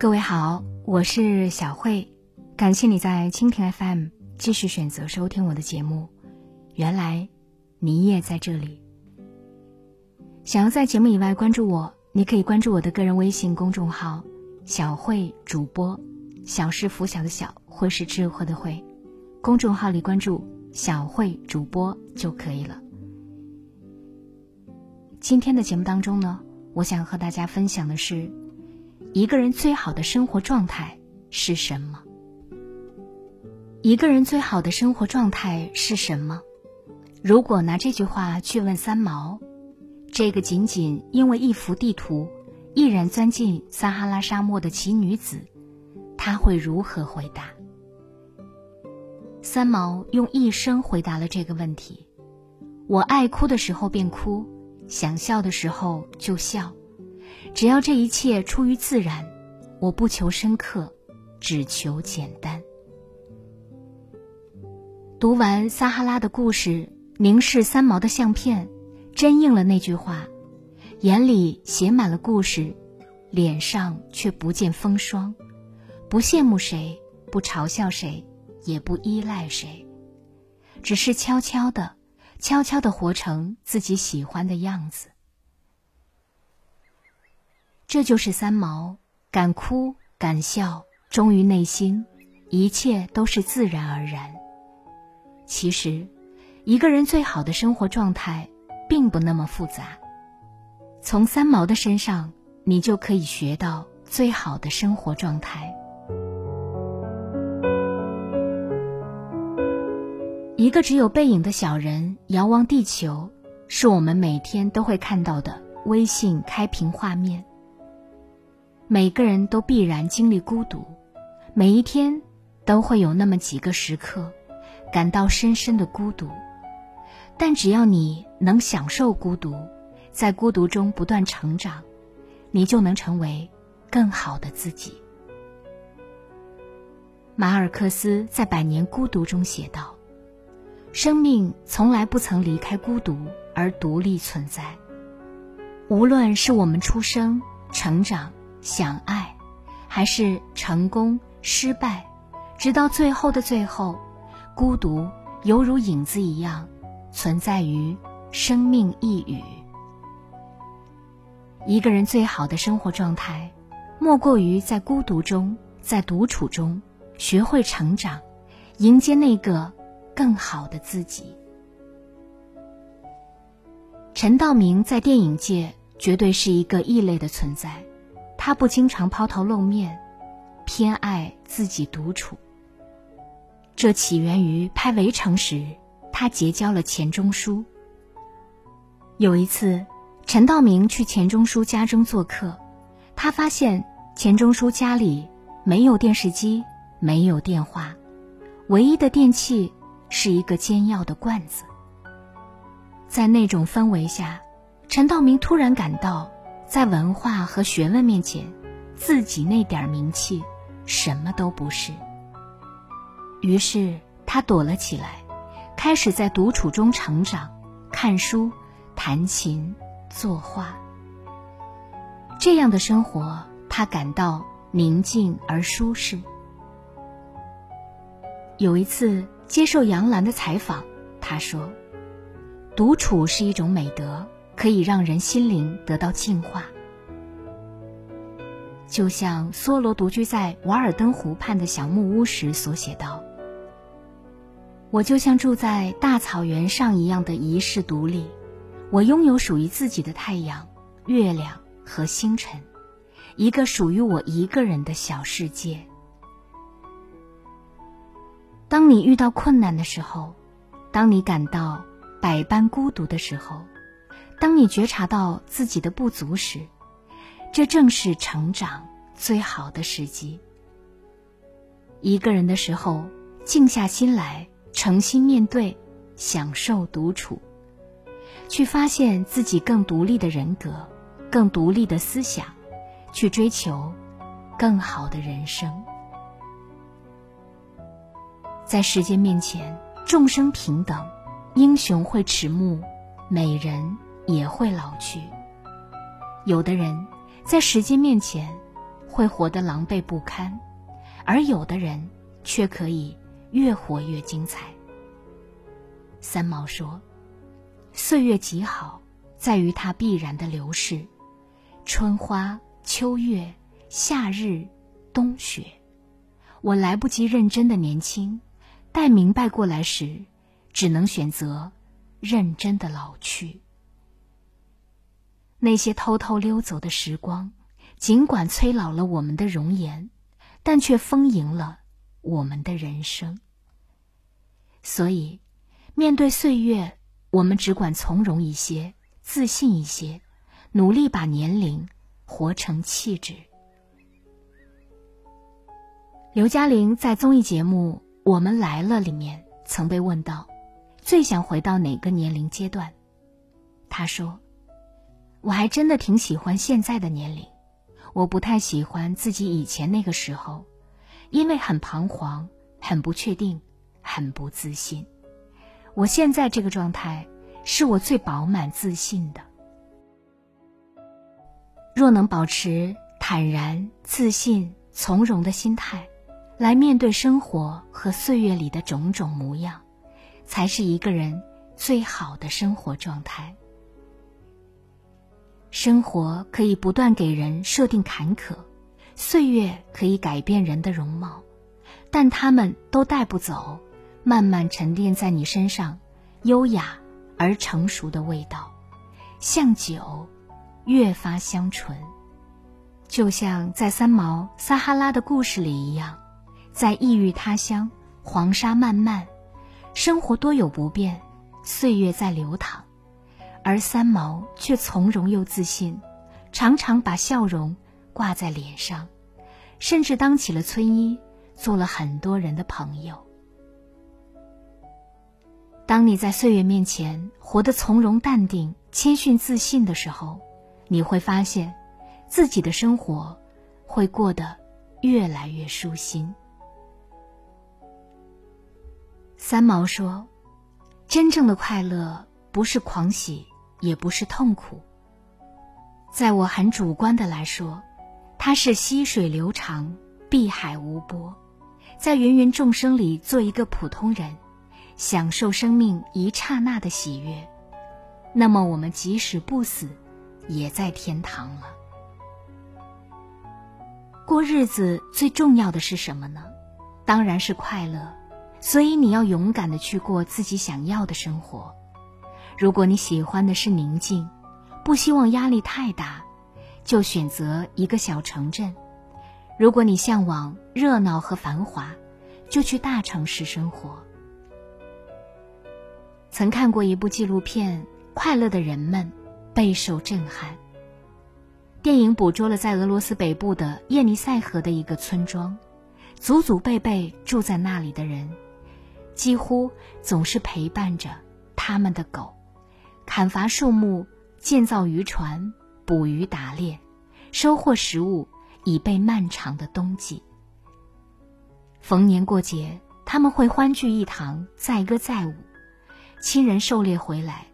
各位好，我是小慧，感谢你在蜻蜓 FM 继续选择收听我的节目。原来你也在这里。想要在节目以外关注我，你可以关注我的个人微信公众号“小慧主播”，小是拂晓的小，慧是智慧的慧。公众号里关注“小慧主播”就可以了。今天的节目当中呢，我想和大家分享的是。一个人最好的生活状态是什么？一个人最好的生活状态是什么？如果拿这句话去问三毛，这个仅仅因为一幅地图，毅然钻进撒哈拉沙漠的奇女子，他会如何回答？三毛用一生回答了这个问题：我爱哭的时候便哭，想笑的时候就笑。只要这一切出于自然，我不求深刻，只求简单。读完撒哈拉的故事，凝视三毛的相片，真应了那句话：眼里写满了故事，脸上却不见风霜。不羡慕谁，不嘲笑谁，也不依赖谁，只是悄悄的、悄悄的活成自己喜欢的样子。这就是三毛，敢哭敢笑，忠于内心，一切都是自然而然。其实，一个人最好的生活状态，并不那么复杂。从三毛的身上，你就可以学到最好的生活状态。一个只有背影的小人遥望地球，是我们每天都会看到的微信开屏画面。每个人都必然经历孤独，每一天都会有那么几个时刻，感到深深的孤独。但只要你能享受孤独，在孤独中不断成长，你就能成为更好的自己。马尔克斯在《百年孤独》中写道：“生命从来不曾离开孤独而独立存在，无论是我们出生、成长。”想爱，还是成功失败，直到最后的最后，孤独犹如影子一样，存在于生命一隅。一个人最好的生活状态，莫过于在孤独中，在独处中，学会成长，迎接那个更好的自己。陈道明在电影界绝对是一个异类的存在。他不经常抛头露面，偏爱自己独处。这起源于拍《围城》时，他结交了钱钟书。有一次，陈道明去钱钟书家中做客，他发现钱钟书家里没有电视机，没有电话，唯一的电器是一个煎药的罐子。在那种氛围下，陈道明突然感到。在文化和学问面前，自己那点名气什么都不是。于是他躲了起来，开始在独处中成长，看书、弹琴、作画。这样的生活，他感到宁静而舒适。有一次接受杨澜的采访，他说：“独处是一种美德。”可以让人心灵得到净化，就像梭罗独居在瓦尔登湖畔的小木屋时所写道：“我就像住在大草原上一样的遗世独立，我拥有属于自己的太阳、月亮和星辰，一个属于我一个人的小世界。当你遇到困难的时候，当你感到百般孤独的时候。”当你觉察到自己的不足时，这正是成长最好的时机。一个人的时候，静下心来，诚心面对，享受独处，去发现自己更独立的人格，更独立的思想，去追求更好的人生。在时间面前，众生平等，英雄会迟暮，美人。也会老去。有的人，在时间面前，会活得狼狈不堪，而有的人却可以越活越精彩。三毛说：“岁月极好，在于它必然的流逝，春花、秋月、夏日、冬雪。我来不及认真的年轻，待明白过来时，只能选择认真的老去。那些偷偷溜走的时光。”尽管催老了我们的容颜，但却丰盈了我们的人生。所以，面对岁月，我们只管从容一些，自信一些，努力把年龄活成气质。刘嘉玲在综艺节目《我们来了》里面曾被问到，最想回到哪个年龄阶段？她说：“我还真的挺喜欢现在的年龄。”我不太喜欢自己以前那个时候，因为很彷徨、很不确定、很不自信。我现在这个状态是我最饱满自信的。若能保持坦然、自信、从容的心态，来面对生活和岁月里的种种模样，才是一个人最好的生活状态。生活可以不断给人设定坎坷，岁月可以改变人的容貌，但他们都带不走慢慢沉淀在你身上优雅而成熟的味道，像酒，越发香醇。就像在三毛《撒哈拉的故事》里一样，在异域他乡，黄沙漫漫，生活多有不便，岁月在流淌。而三毛却从容又自信，常常把笑容挂在脸上，甚至当起了村医，做了很多人的朋友。当你在岁月面前活得从容淡定、谦逊自信的时候，你会发现，自己的生活会过得越来越舒心。三毛说：“真正的快乐不是狂喜。”也不是痛苦，在我很主观的来说，它是溪水流长，碧海无波，在芸芸众生里做一个普通人，享受生命一刹那的喜悦。那么，我们即使不死，也在天堂了。过日子最重要的是什么呢？当然是快乐。所以，你要勇敢的去过自己想要的生活。如果你喜欢的是宁静，不希望压力太大，就选择一个小城镇；如果你向往热闹和繁华，就去大城市生活。曾看过一部纪录片《快乐的人们》，备受震撼。电影捕捉了在俄罗斯北部的叶尼塞河的一个村庄，祖祖辈辈住在那里的人，几乎总是陪伴着他们的狗。砍伐树木，建造渔船，捕鱼打猎，收获食物，以备漫长的冬季。逢年过节，他们会欢聚一堂，载歌载舞；亲人狩猎回来，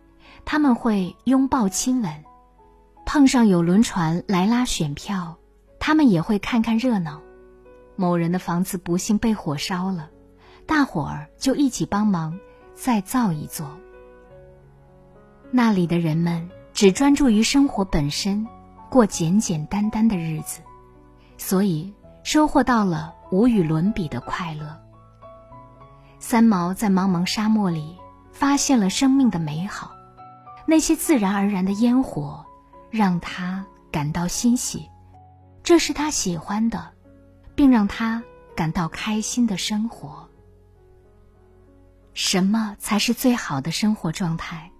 他们会拥抱亲吻；碰上有轮船来拉选票，他们也会看看热闹。某人的房子不幸被火烧了，大伙儿就一起帮忙再造一座。那里的人们只专注于生活本身，过简简单单的日子，所以收获到了无与伦比的快乐。三毛在茫茫沙漠里发现了生命的美好，那些自然而然的烟火让他感到欣喜，这是他喜欢的，并让他感到开心的生活。什么才是最好的生活状态？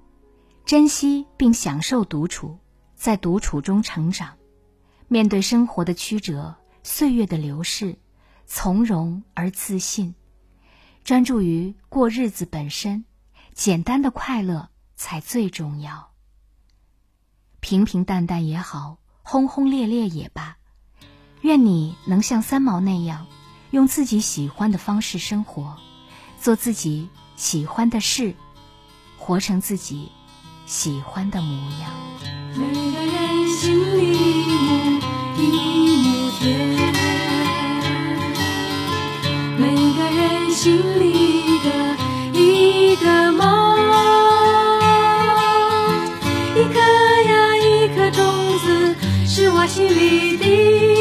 珍惜并享受独处，在独处中成长，面对生活的曲折、岁月的流逝，从容而自信，专注于过日子本身，简单的快乐才最重要。平平淡淡也好，轰轰烈烈也罢，愿你能像三毛那样，用自己喜欢的方式生活，做自己喜欢的事，活成自己。喜欢的模样，每个人心里一亩一亩田，每个人心里的一个梦，一颗呀一颗种子，是我心里的。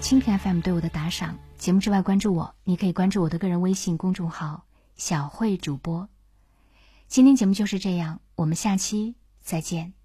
蜻蜓 FM 对我的打赏。节目之外关注我，你可以关注我的个人微信公众号“小慧主播”。今天节目就是这样，我们下期再见。